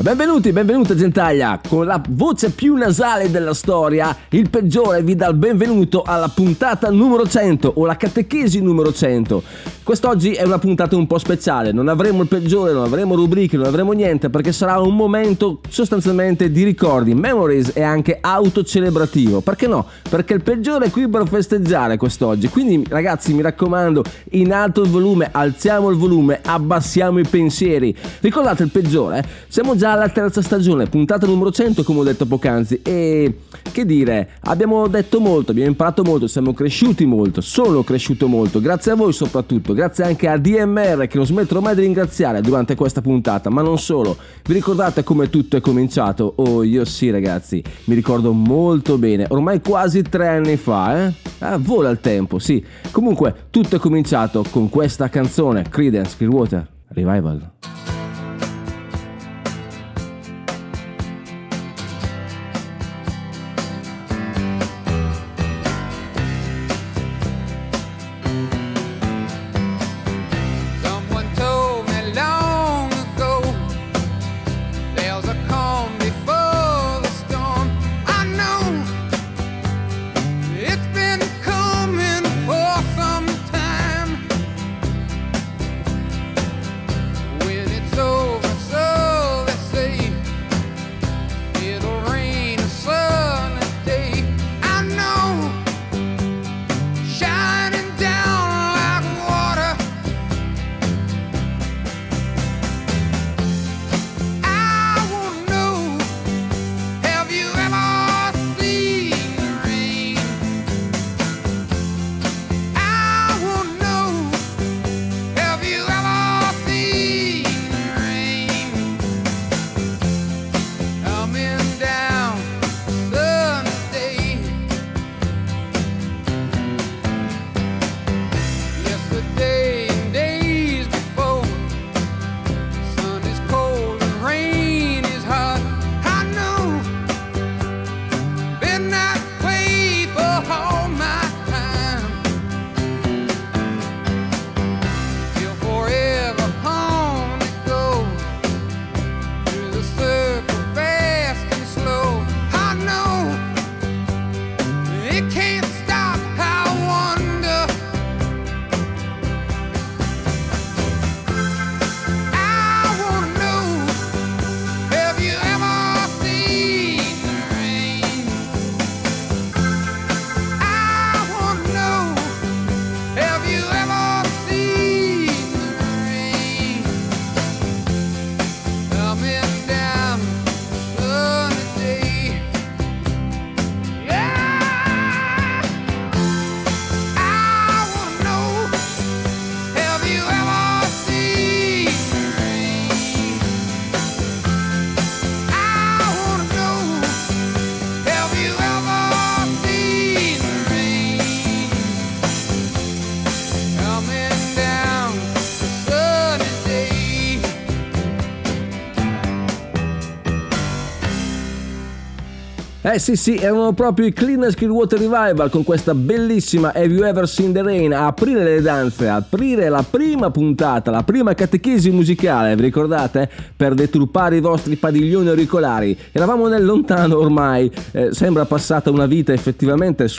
Benvenuti, benvenuta gentaglia, con la voce più nasale della storia, il peggiore vi dà il benvenuto alla puntata numero 100 o la catechesi numero 100. Quest'oggi è una puntata un po' speciale, non avremo il peggiore, non avremo rubriche, non avremo niente perché sarà un momento sostanzialmente di ricordi, memories e anche autocelebrativo. Perché no? Perché il peggiore è qui per festeggiare quest'oggi. Quindi ragazzi mi raccomando, in alto il volume, alziamo il volume, abbassiamo i pensieri. Ricordate il peggiore? Siamo già alla terza stagione, puntata numero 100 come ho detto poc'anzi e che dire, abbiamo detto molto, abbiamo imparato molto, siamo cresciuti molto, sono cresciuto molto, grazie a voi soprattutto, grazie anche a DMR che non smetterò mai di ringraziare durante questa puntata, ma non solo. Vi ricordate come tutto è cominciato? Oh, io sì ragazzi, mi ricordo molto bene, ormai quasi tre anni fa, eh? Ah, vola il tempo, sì. Comunque, tutto è cominciato con questa canzone, Creedence Clearwater Revival. Eh sì sì, erano proprio i Clean Water Revival con questa bellissima Have You Ever Seen the Rain a aprire le danze, a aprire la prima puntata, la prima catechesi musicale, vi ricordate? Per deturpare i vostri padiglioni auricolari. Eravamo nel lontano ormai, eh, sembra passata una vita, effettivamente è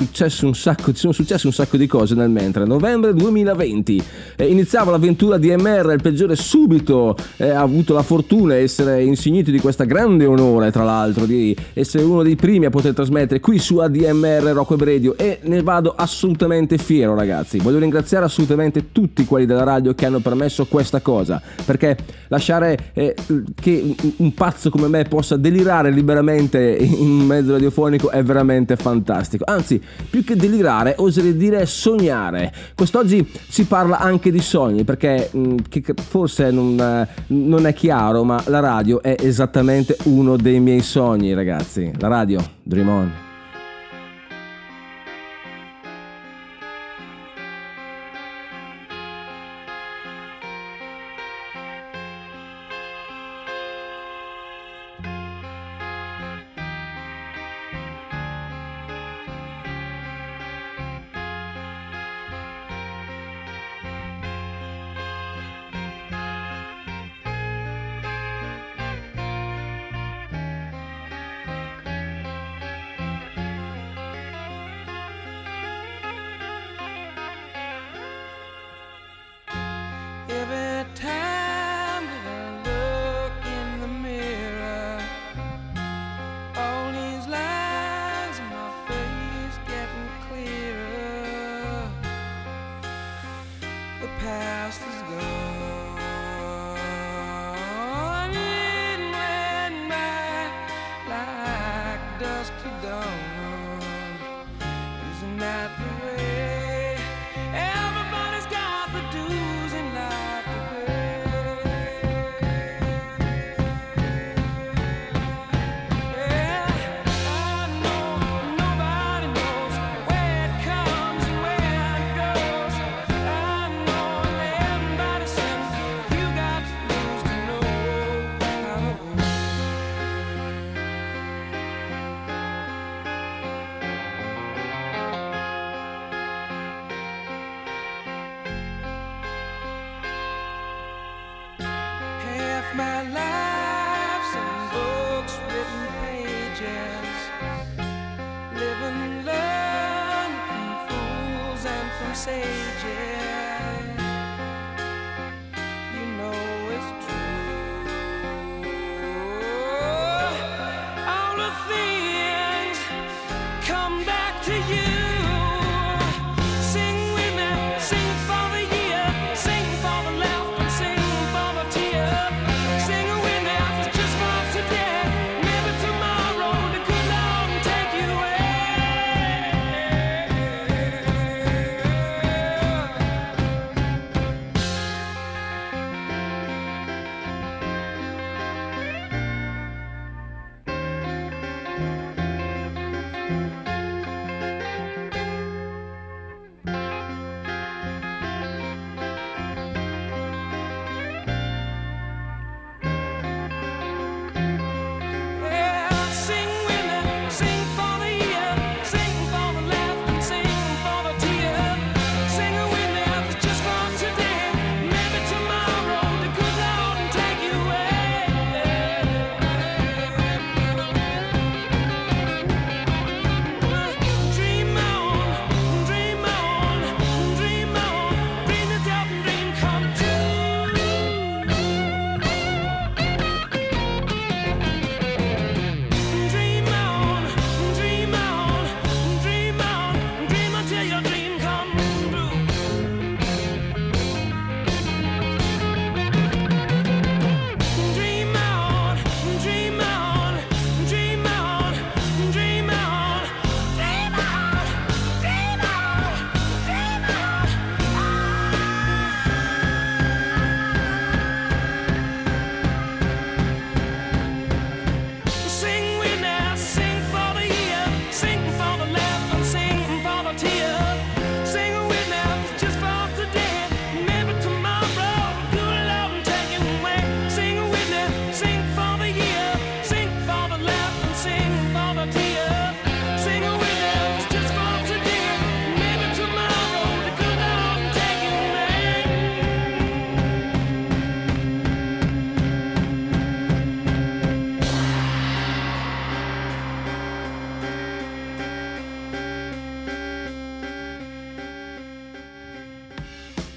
un sacco, ci sono successe un sacco di cose nel mentre. Novembre 2020, eh, iniziava l'avventura di MR, il peggiore subito eh, ha avuto la fortuna di essere insignito di questa grande onore, tra l'altro, di essere uno dei primi a poter trasmettere qui su ADMR Rocco Web Radio e ne vado assolutamente fiero ragazzi. Voglio ringraziare assolutamente tutti quelli della radio che hanno permesso questa cosa, perché lasciare eh, che un- pazzo come me possa delirare liberamente in un mezzo radiofonico è veramente fantastico. Anzi, più che delirare, oserei dire sognare. Quest'oggi si parla anche di sogni, perché mh, che forse non, non è chiaro, ma la radio è esattamente uno dei miei sogni, ragazzi. La radio, dream on.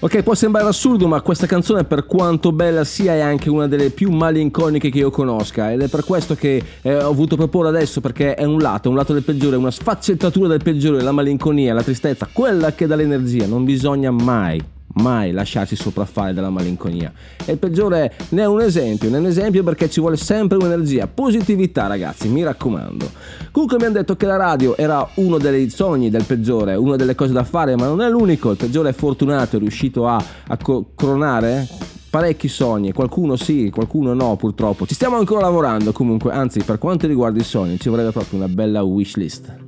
Ok, può sembrare assurdo, ma questa canzone, per quanto bella sia, è anche una delle più malinconiche che io conosca. Ed è per questo che eh, ho voluto proporre adesso, perché è un lato, un lato del peggiore, una sfaccettatura del peggiore, la malinconia, la tristezza, quella che dà l'energia. Non bisogna mai mai lasciarsi sopraffare dalla malinconia. E il peggiore ne è un esempio, ne è un esempio perché ci vuole sempre un'energia, positività ragazzi, mi raccomando. Comunque mi hanno detto che la radio era uno dei sogni del peggiore, una delle cose da fare, ma non è l'unico, il peggiore è fortunato, è riuscito a, a co- cronare parecchi sogni, qualcuno sì, qualcuno no purtroppo. Ci stiamo ancora lavorando comunque, anzi per quanto riguarda i sogni ci vorrebbe proprio una bella wish list.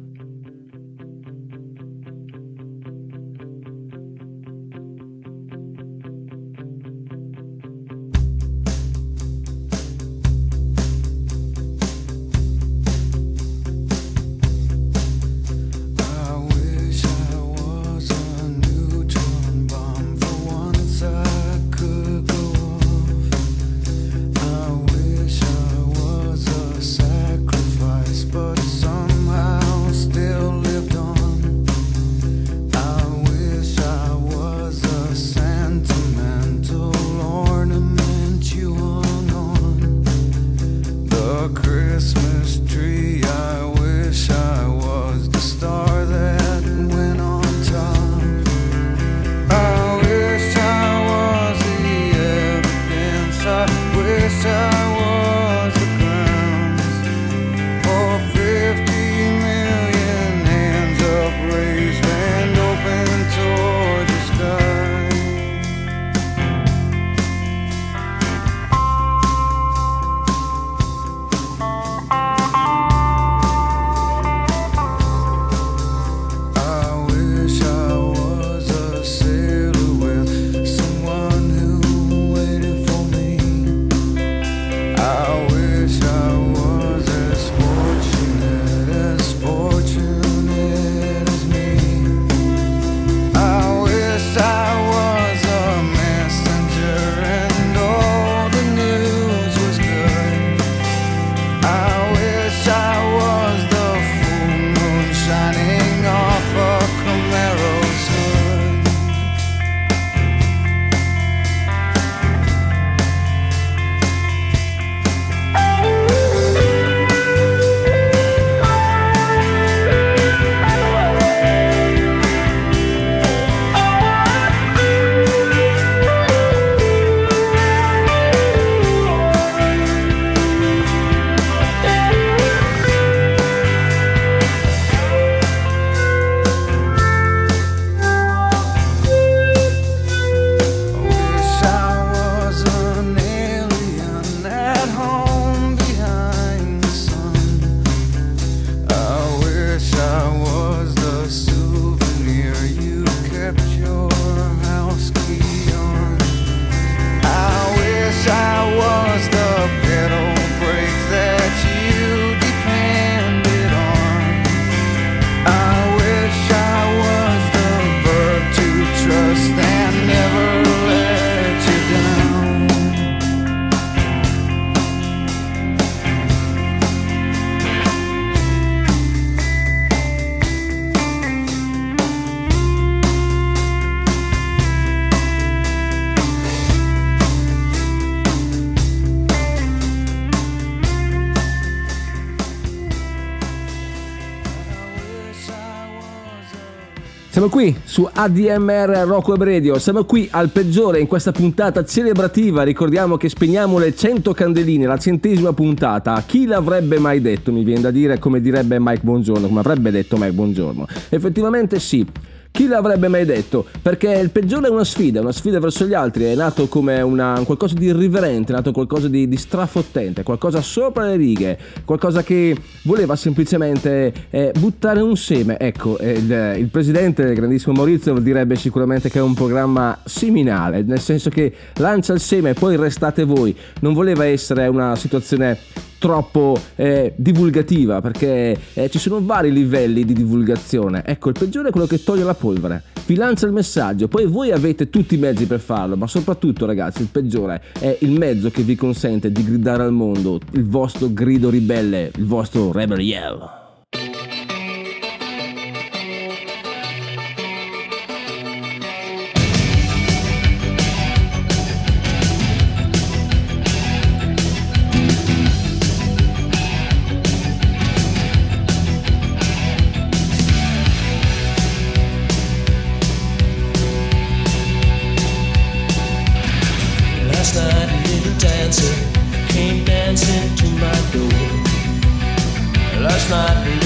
Siamo qui su ADMR Rocco Web Radio, siamo qui al peggiore in questa puntata celebrativa, ricordiamo che spegniamo le 100 candeline, la centesima puntata, chi l'avrebbe mai detto, mi viene da dire come direbbe Mike Buongiorno, come avrebbe detto Mike Buongiorno, effettivamente sì. Chi l'avrebbe mai detto? Perché il peggiore è una sfida, una sfida verso gli altri, è nato come una, qualcosa di irriverente, è nato qualcosa di, di strafottente, qualcosa sopra le righe, qualcosa che voleva semplicemente eh, buttare un seme. Ecco, eh, il, il presidente, il grandissimo Maurizio, direbbe sicuramente che è un programma seminale, nel senso che lancia il seme e poi restate voi. Non voleva essere una situazione troppo eh, divulgativa perché eh, ci sono vari livelli di divulgazione. Ecco, il peggiore è quello che toglie la polvere, vi lancia il messaggio, poi voi avete tutti i mezzi per farlo, ma soprattutto ragazzi il peggiore è il mezzo che vi consente di gridare al mondo il vostro grido ribelle, il vostro rebel yell. not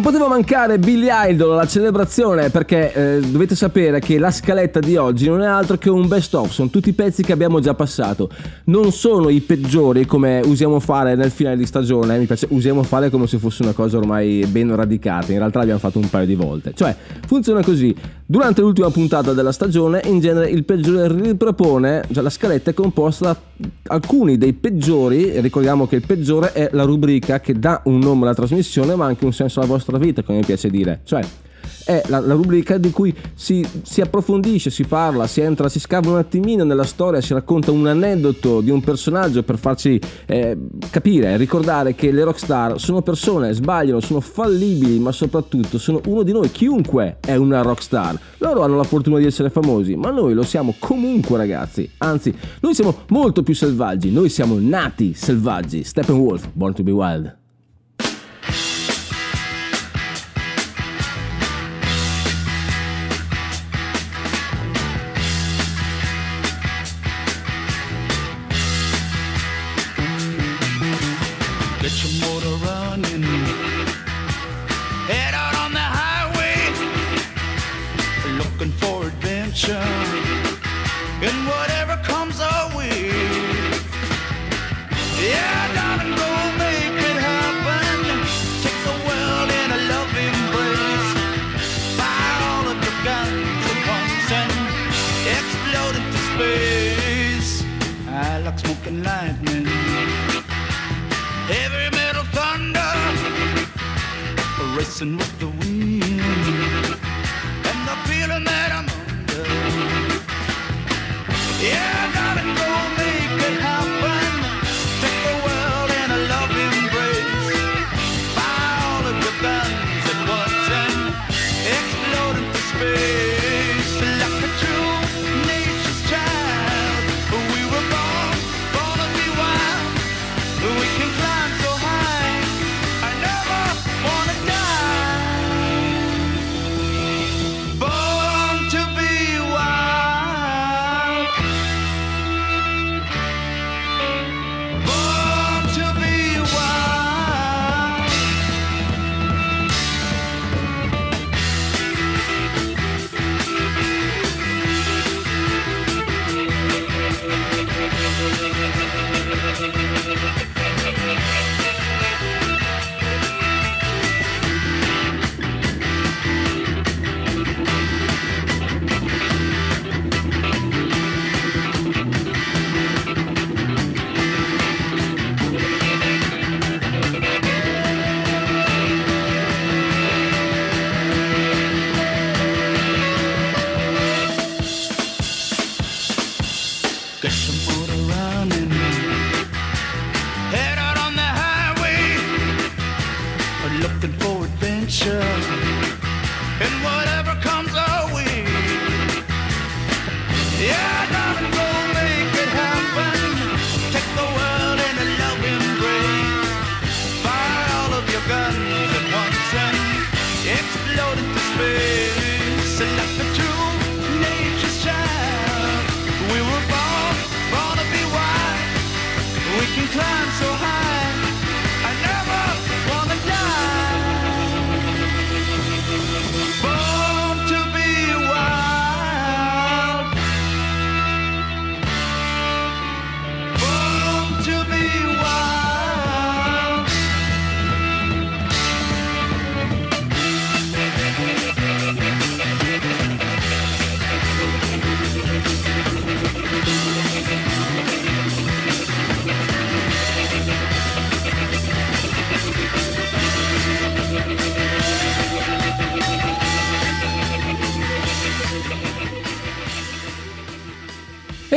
Non poteva mancare Billy Idol alla celebrazione perché eh, dovete sapere che la scaletta di oggi non è altro che un best of, sono tutti i pezzi che abbiamo già passato. Non sono i peggiori come usiamo fare nel finale di stagione, mi piace usiamo fare come se fosse una cosa ormai ben radicata, in realtà l'abbiamo fatto un paio di volte. Cioè, funziona così. Durante l'ultima puntata della stagione, in genere il peggiore ripropone, cioè la scaletta è composta da alcuni dei peggiori, ricordiamo che il peggiore è la rubrica che dà un nome alla trasmissione ma anche un senso alla vostra vita, come mi piace dire. Cioè, è la, la rubrica di cui si, si approfondisce, si parla, si entra, si scava un attimino nella storia, si racconta un aneddoto di un personaggio per farci eh, capire, ricordare che le rockstar sono persone, sbagliano, sono fallibili, ma soprattutto sono uno di noi, chiunque è una rockstar. Loro hanno la fortuna di essere famosi, ma noi lo siamo comunque ragazzi. Anzi, noi siamo molto più selvaggi, noi siamo nati selvaggi. Steppenwolf, Born to be Wild. And what 干什么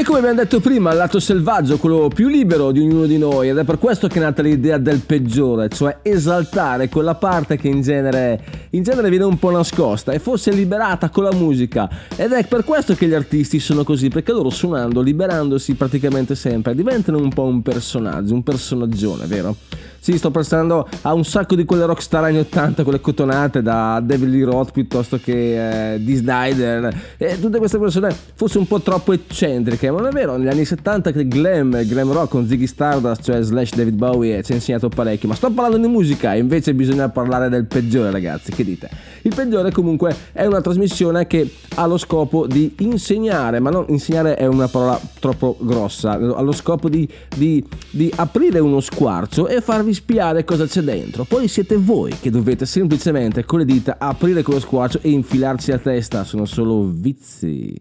Come abbiamo detto prima, il lato selvaggio, quello più libero di ognuno di noi, ed è per questo che è nata l'idea del peggiore, cioè esaltare quella parte che in genere in genere viene un po' nascosta e fosse liberata con la musica. Ed è per questo che gli artisti sono così, perché loro suonando, liberandosi praticamente sempre, diventano un po' un personaggio, un personaggione, vero? Sì, sto pensando a un sacco di quelle rockstar anni 80, quelle cotonate da David Lee Roth piuttosto che eh, Dee Snider e tutte queste persone forse un po' troppo eccentriche, ma non è vero, negli anni 70 che glam, glam rock con Ziggy Stardust, cioè slash David Bowie ci ha insegnato parecchio, ma sto parlando di musica, invece bisogna parlare del peggiore ragazzi, che dite? Il peggiore comunque è una trasmissione che ha lo scopo di insegnare, ma non insegnare è una parola troppo grossa, ha lo scopo di, di- di aprire uno squarcio e farvi spiare cosa c'è dentro. Poi siete voi che dovete semplicemente con le dita aprire quello squarcio e infilarci a testa, sono solo vizi.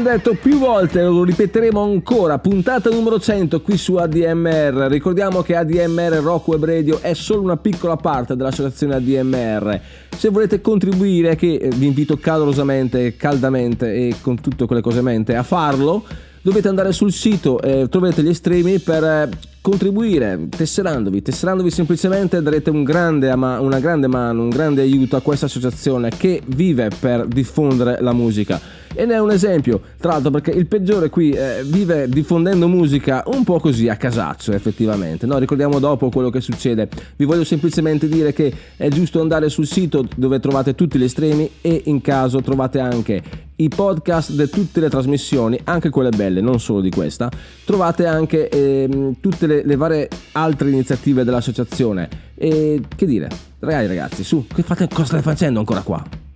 Come abbiamo detto più volte, lo ripeteremo ancora, puntata numero 100 qui su ADMR. Ricordiamo che ADMR Rock Web Radio è solo una piccola parte dell'associazione ADMR. Se volete contribuire, che eh, vi invito calorosamente, caldamente e con tutte quelle cose mente a farlo, dovete andare sul sito e troverete gli estremi per eh, contribuire tesserandovi. Tesserandovi semplicemente darete un grande una grande mano, un grande aiuto a questa associazione che vive per diffondere la musica. E ne è un esempio, tra l'altro perché il peggiore qui eh, vive diffondendo musica un po' così a casaccio effettivamente, no? ricordiamo dopo quello che succede, vi voglio semplicemente dire che è giusto andare sul sito dove trovate tutti gli estremi e in caso trovate anche i podcast di tutte le trasmissioni, anche quelle belle, non solo di questa, trovate anche ehm, tutte le, le varie altre iniziative dell'associazione e che dire, ragazzi ragazzi, su, che fate, cosa state facendo ancora qua?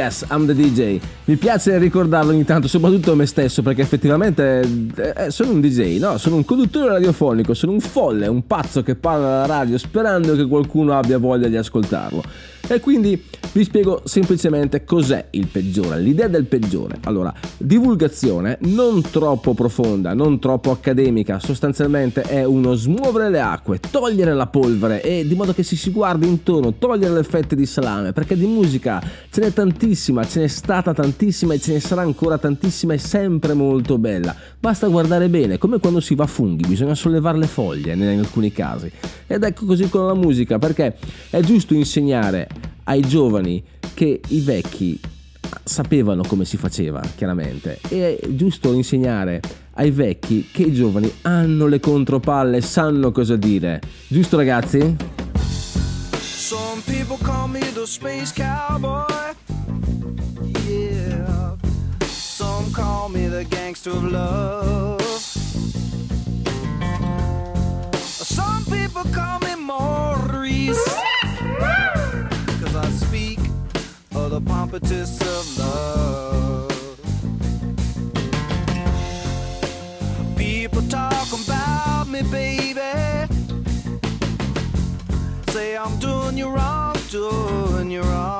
Yes, I'm the DJ. Mi piace ricordarlo ogni tanto, soprattutto a me stesso, perché effettivamente eh, sono un DJ, no? Sono un conduttore radiofonico, sono un folle, un pazzo che parla alla radio sperando che qualcuno abbia voglia di ascoltarlo. E quindi vi spiego semplicemente cos'è il peggiore, l'idea del peggiore. Allora, divulgazione non troppo profonda, non troppo accademica, sostanzialmente è uno smuovere le acque, togliere la polvere e di modo che si si guardi intorno, togliere le fette di salame, perché di musica ce n'è tantissima, ce n'è stata tantissima e ce ne sarà ancora tantissima e sempre molto bella. Basta guardare bene, come quando si va a funghi, bisogna sollevare le foglie in alcuni casi. Ed ecco così con la musica, perché è giusto insegnare ai giovani che i vecchi sapevano come si faceva, chiaramente. E è giusto insegnare ai vecchi che i giovani hanno le contropalle, sanno cosa dire. Giusto ragazzi? Some people call me the space cowboy. The gangster of love. Some people call me Maurice. Cause I speak of the pompatus of love. People talk about me, baby. Say I'm doing you wrong, doing you wrong.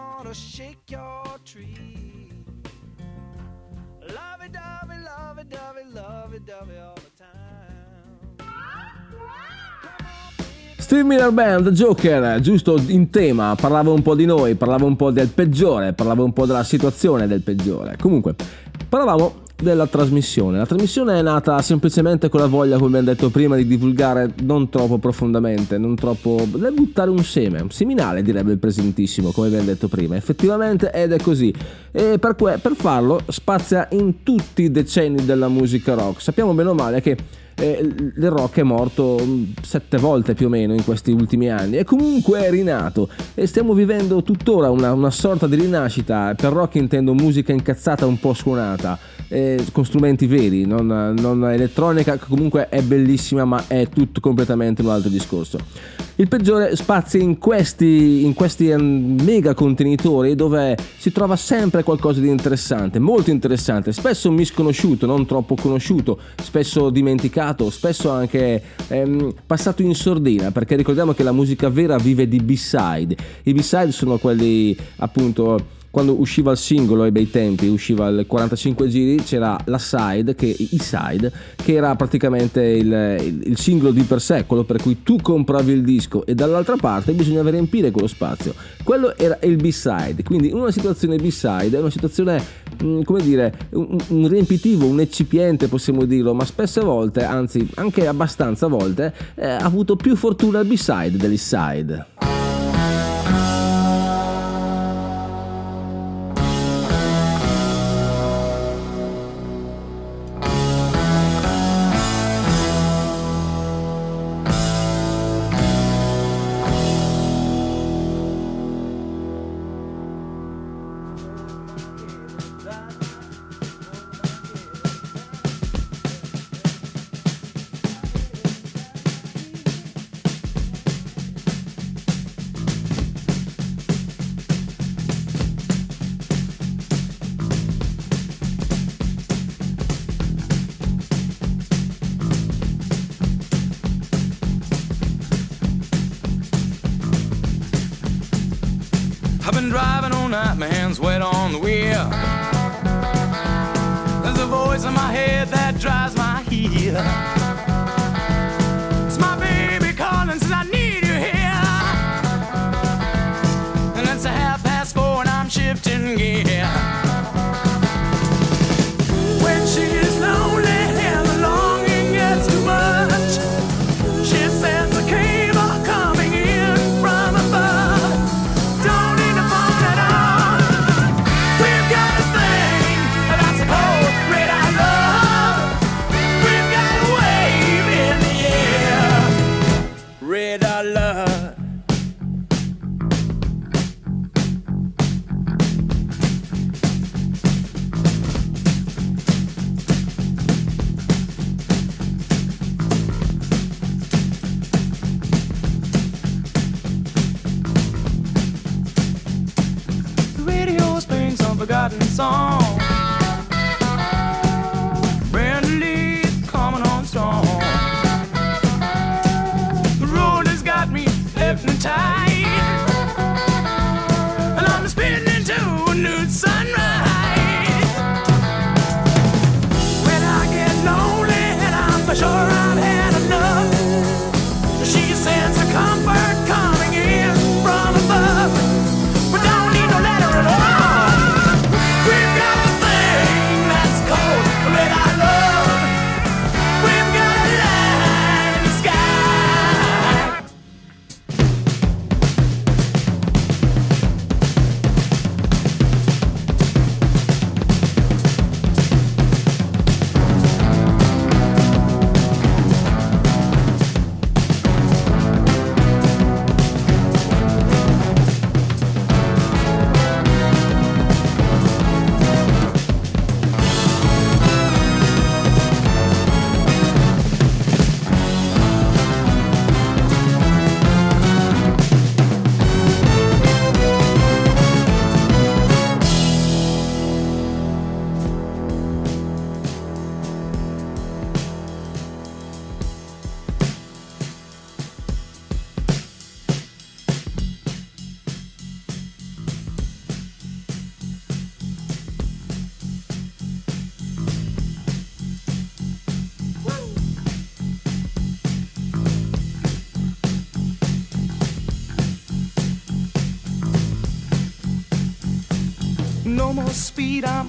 wanna shake your tree. Love it, dovey, love it, dovey, love it, dovey all the time. Steve Miller Band, Joker, giusto in tema, parlava un po' di noi, parlava un po' del peggiore, parlava un po' della situazione del peggiore. Comunque, parlavamo della trasmissione. La trasmissione è nata semplicemente con la voglia, come abbiamo detto prima, di divulgare non troppo profondamente, non troppo... di buttare un seme, un seminale direbbe il presentissimo, come abbiamo detto prima. Effettivamente ed è così. E per, que- per farlo spazia in tutti i decenni della musica rock. Sappiamo bene o male che eh, il rock è morto mm, sette volte più o meno in questi ultimi anni e comunque è rinato e stiamo vivendo tuttora una, una sorta di rinascita per rock intendo musica incazzata un po' suonata eh, con strumenti veri non, non elettronica che comunque è bellissima ma è tutto completamente un altro discorso il peggiore spazia in questi, in questi mm, mega contenitori dove si trova sempre qualcosa di interessante, molto interessante, spesso misconosciuto, non troppo conosciuto, spesso dimenticato, spesso anche ehm, passato in sordina, perché ricordiamo che la musica vera vive di B-side. I B-side sono quelli appunto quando usciva il singolo ai bei tempi, usciva il 45 giri, c'era la side, che, i side, che era praticamente il, il- il singolo di per sé, quello per cui tu compravi il disco e dall'altra parte bisognava riempire quello spazio. Quello era il B-side, quindi una situazione B-side è una situazione, mm, come dire, un, un riempitivo, un eccipiente possiamo dirlo, ma spesse volte, anzi anche abbastanza volte, eh, ha avuto più fortuna il B-side dell'E-side. Night, my hands wet on the wheel. There's a voice in my head that drives my heel.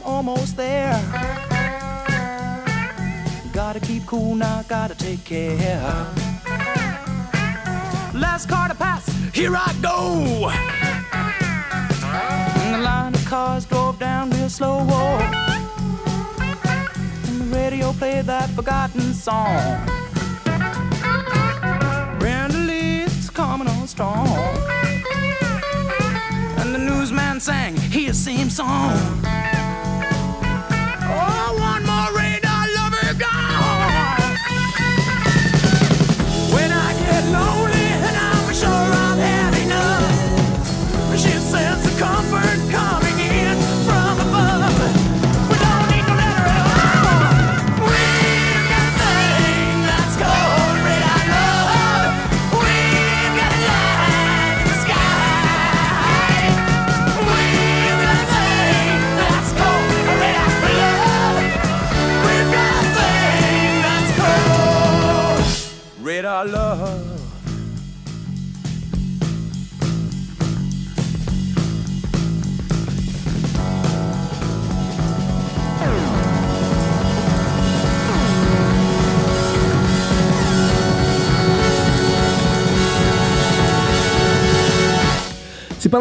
Almost there. Gotta keep cool now, gotta take care. Last car to pass, here I go. And the line of cars drove down real slow. And the radio played that forgotten song. Brenda Lee's coming on strong. And the newsman sang his same song.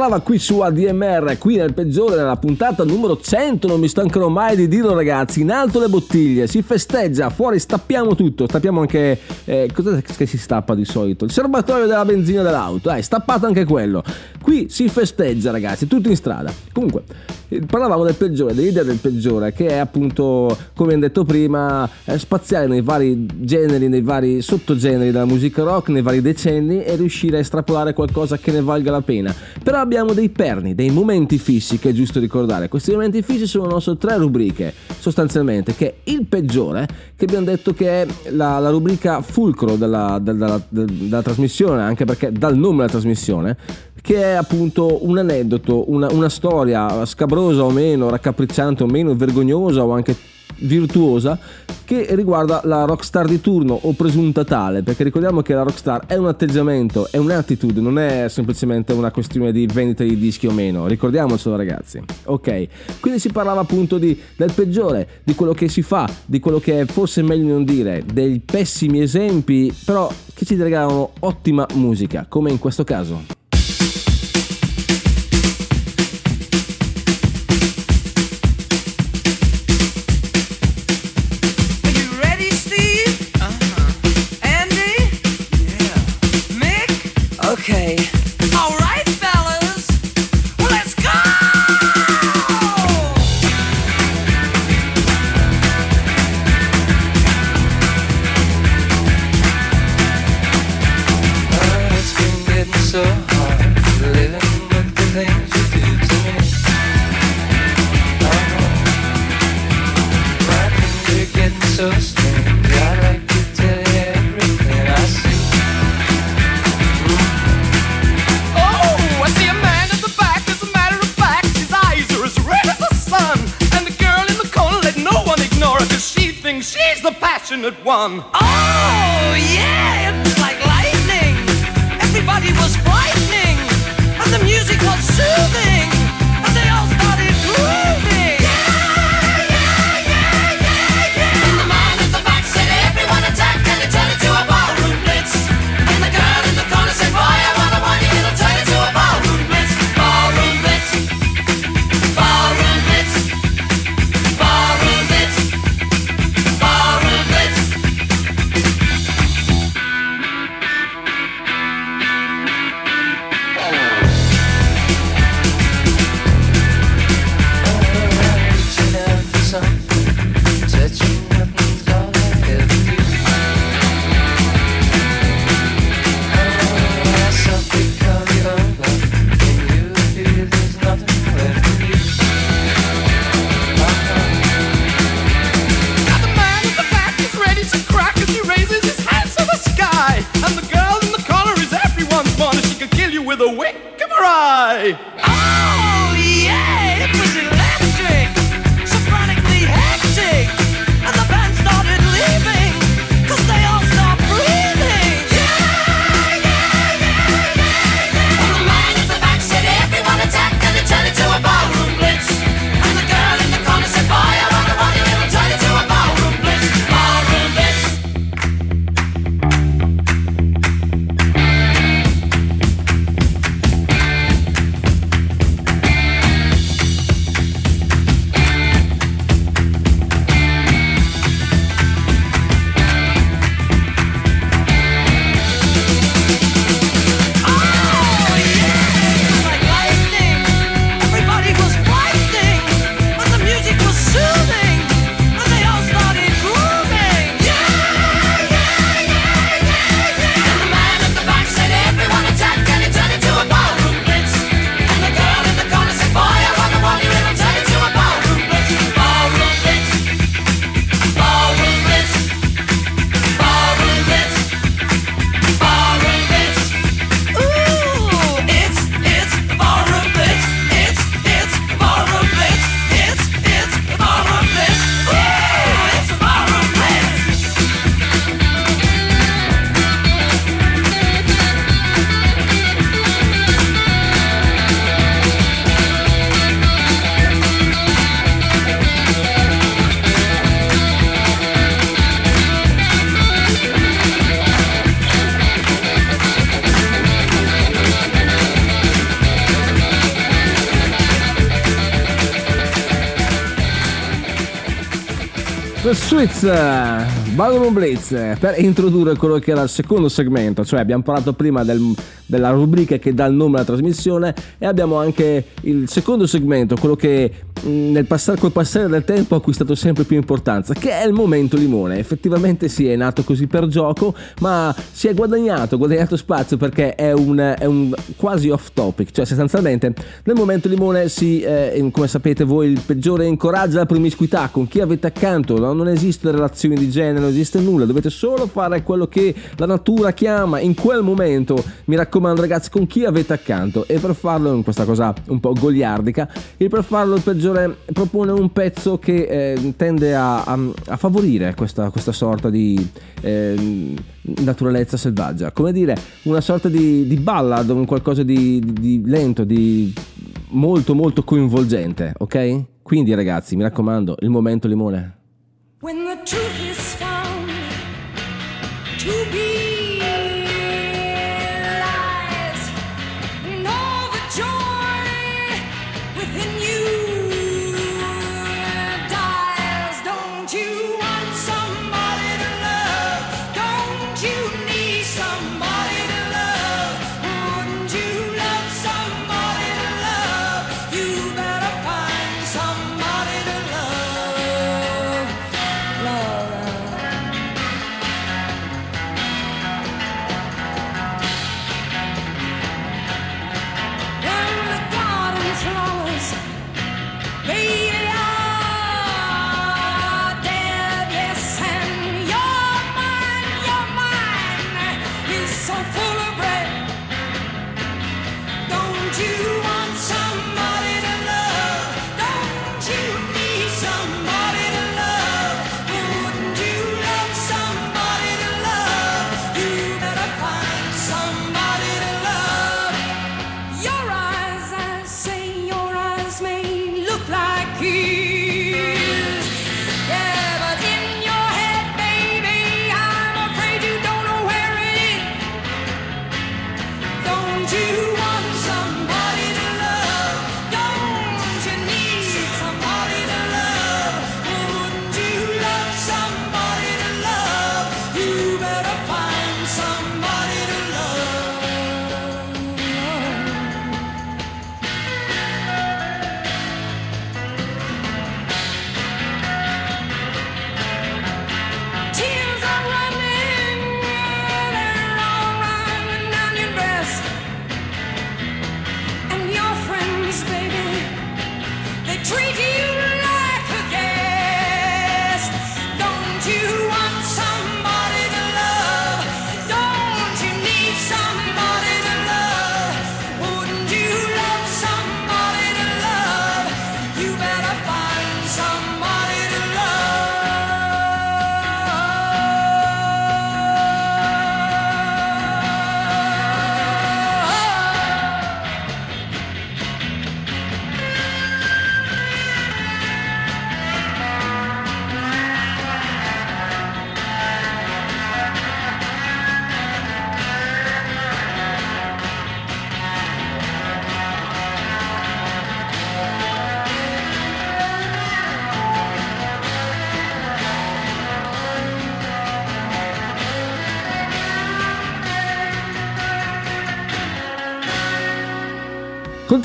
Si parlava qui su ADMR, qui nel peggiore, nella puntata numero 100, non mi stancherò mai di dirlo ragazzi, in alto le bottiglie, si festeggia, fuori stappiamo tutto, stappiamo anche, eh, cosa che si stappa di solito? Il serbatoio della benzina dell'auto, eh, stappato anche quello. Qui si festeggia ragazzi, tutti in strada. Comunque, eh, parlavamo del peggiore, dell'idea del peggiore, che è appunto, come abbiamo detto prima, eh, spaziare nei vari generi, nei vari sottogeneri della musica rock, nei vari decenni e riuscire a estrapolare qualcosa che ne valga la pena. Però abbiamo dei perni, dei momenti fissi che è giusto ricordare. Questi momenti fissi sono nostre tre rubriche, sostanzialmente, che è il peggiore, che abbiamo detto che è la, la rubrica fulcro della, della- della- della trasmissione, anche perché dal nome della trasmissione, che è appunto un aneddoto, una, una storia scabrosa o meno, raccapricciante o meno, vergognosa o anche virtuosa che riguarda la rockstar di turno o presunta tale perché ricordiamo che la rockstar è un atteggiamento è un'attitude non è semplicemente una questione di vendita di dischi o meno. Ricordiamocelo ragazzi. Ok quindi si parlava appunto di, del peggiore di quello che si fa di quello che è forse meglio non dire dei pessimi esempi però che ci regalano ottima musica come in questo caso Sweets, Ballroom Blitz, per introdurre quello che era il secondo segmento, cioè abbiamo parlato prima del- della rubrica che dà il nome alla trasmissione e abbiamo anche il secondo segmento, quello che nel passare, col passare del tempo ha acquistato sempre più importanza, che è il momento limone. Effettivamente sì, è nato così per gioco, ma si è guadagnato, guadagnato spazio perché è un, è un quasi off topic, cioè sostanzialmente nel momento limone si, eh, come sapete voi, il peggiore incoraggia la promiscuità con chi avete accanto, no? non esistono relazioni di genere, non esiste nulla, dovete solo fare quello che la natura chiama in quel momento, mi raccomando ragazzi, con chi avete accanto e per farlo, in questa cosa un po' goliardica, e per farlo il peggiore propone un pezzo che eh, tende a, a- a favorire questa, questa sorta di eh, naturalezza selvaggia, come dire, una sorta di, di ballad, un qualcosa di, di- di lento, di molto molto coinvolgente, ok? Quindi ragazzi, mi raccomando, il momento limone. When the truth is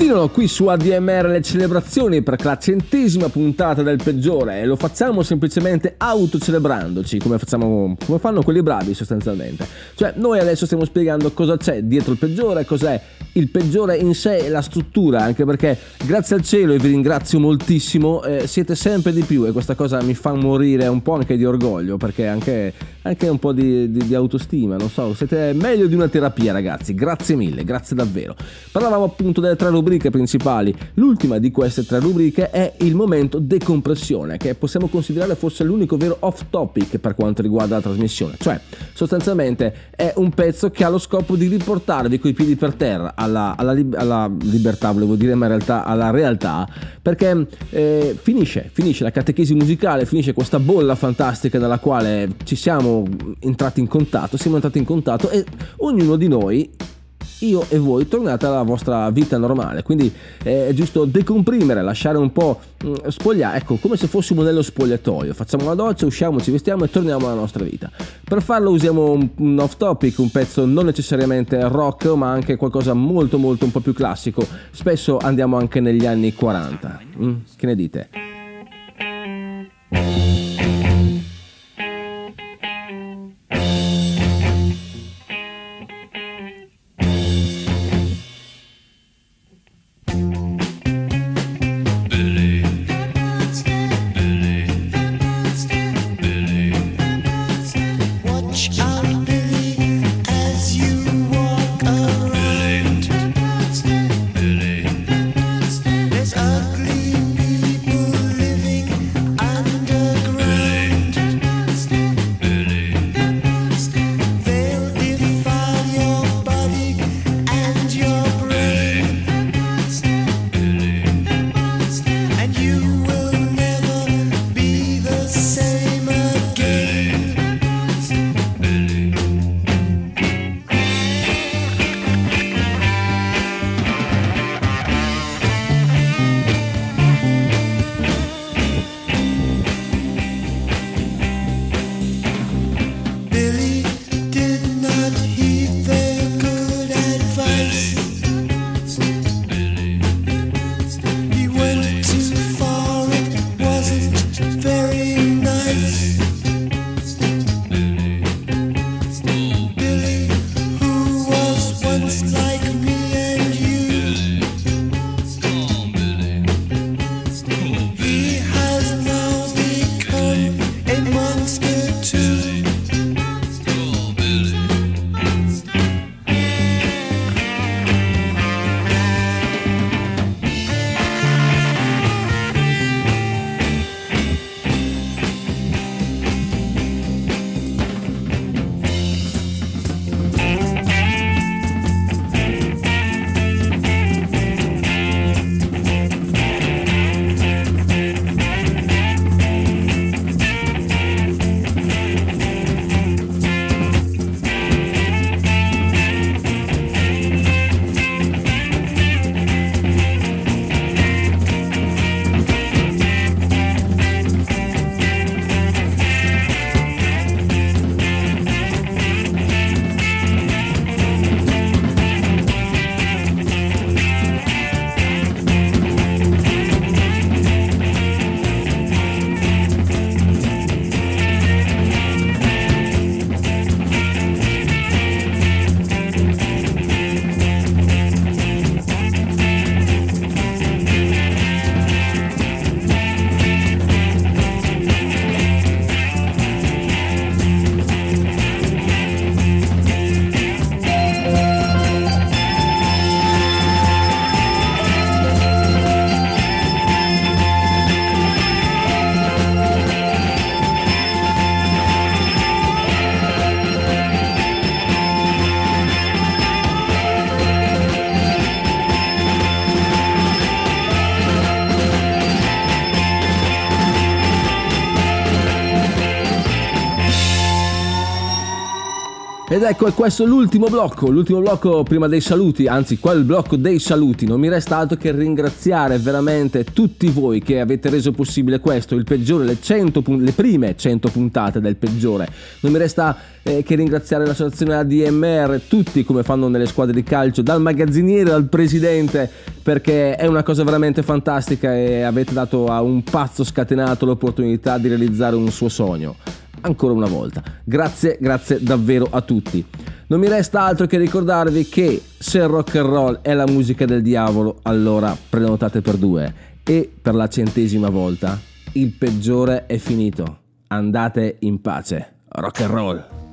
Continuano qui su ADMR le celebrazioni per la centesima puntata del peggiore e lo facciamo semplicemente autocelebrandoci come, facciamo, come fanno quelli bravi sostanzialmente. Cioè noi adesso stiamo spiegando cosa c'è dietro il peggiore, cos'è il peggiore in sé e la struttura, anche perché grazie al cielo e vi ringrazio moltissimo, eh, siete sempre di più e questa cosa mi fa morire un po' anche di orgoglio perché anche, anche un po' di, di- di autostima, non so, siete meglio di una terapia ragazzi, grazie mille, grazie davvero. Parlavamo appunto delle tre rubriche principali, l'ultima di queste tre rubriche è il momento decompressione, che possiamo considerare forse l'unico vero off topic per quanto riguarda la trasmissione, cioè sostanzialmente è un pezzo che ha lo scopo di riportarvi coi piedi per terra alla, alla alla libertà, volevo dire, ma in realtà alla realtà, perché eh, finisce, finisce la catechesi musicale, finisce questa bolla fantastica nella quale ci siamo entrati in contatto, siamo entrati in contatto e ognuno di noi io e voi tornate alla vostra vita normale. Quindi eh, è giusto decomprimere, lasciare un po' mh, spogliare, ecco, come se fossimo nello spogliatoio. Facciamo la doccia, usciamo, ci vestiamo e torniamo alla nostra vita. Per farlo usiamo un off topic, un pezzo non necessariamente rock, ma anche qualcosa molto molto un po' più classico. Spesso andiamo anche negli anni 40. Mm, che ne dite? Ecco, è questo l'ultimo blocco, l'ultimo blocco prima dei saluti, anzi qua è il blocco dei saluti, non mi resta altro che ringraziare veramente tutti voi che avete reso possibile questo, il peggiore, le, 100 pun- le prime 100 puntate del peggiore, non mi resta eh, che ringraziare l'associazione ADMR, tutti come fanno nelle squadre di calcio, dal magazziniere al presidente, perché è una cosa veramente fantastica e avete dato a un pazzo scatenato l'opportunità di realizzare un suo sogno ancora una volta. Grazie, grazie davvero a tutti. Non mi resta altro che ricordarvi che se il rock and roll è la musica del diavolo, allora prenotate per due. E per la centesima volta, il peggiore è finito. Andate in pace. Rock and roll.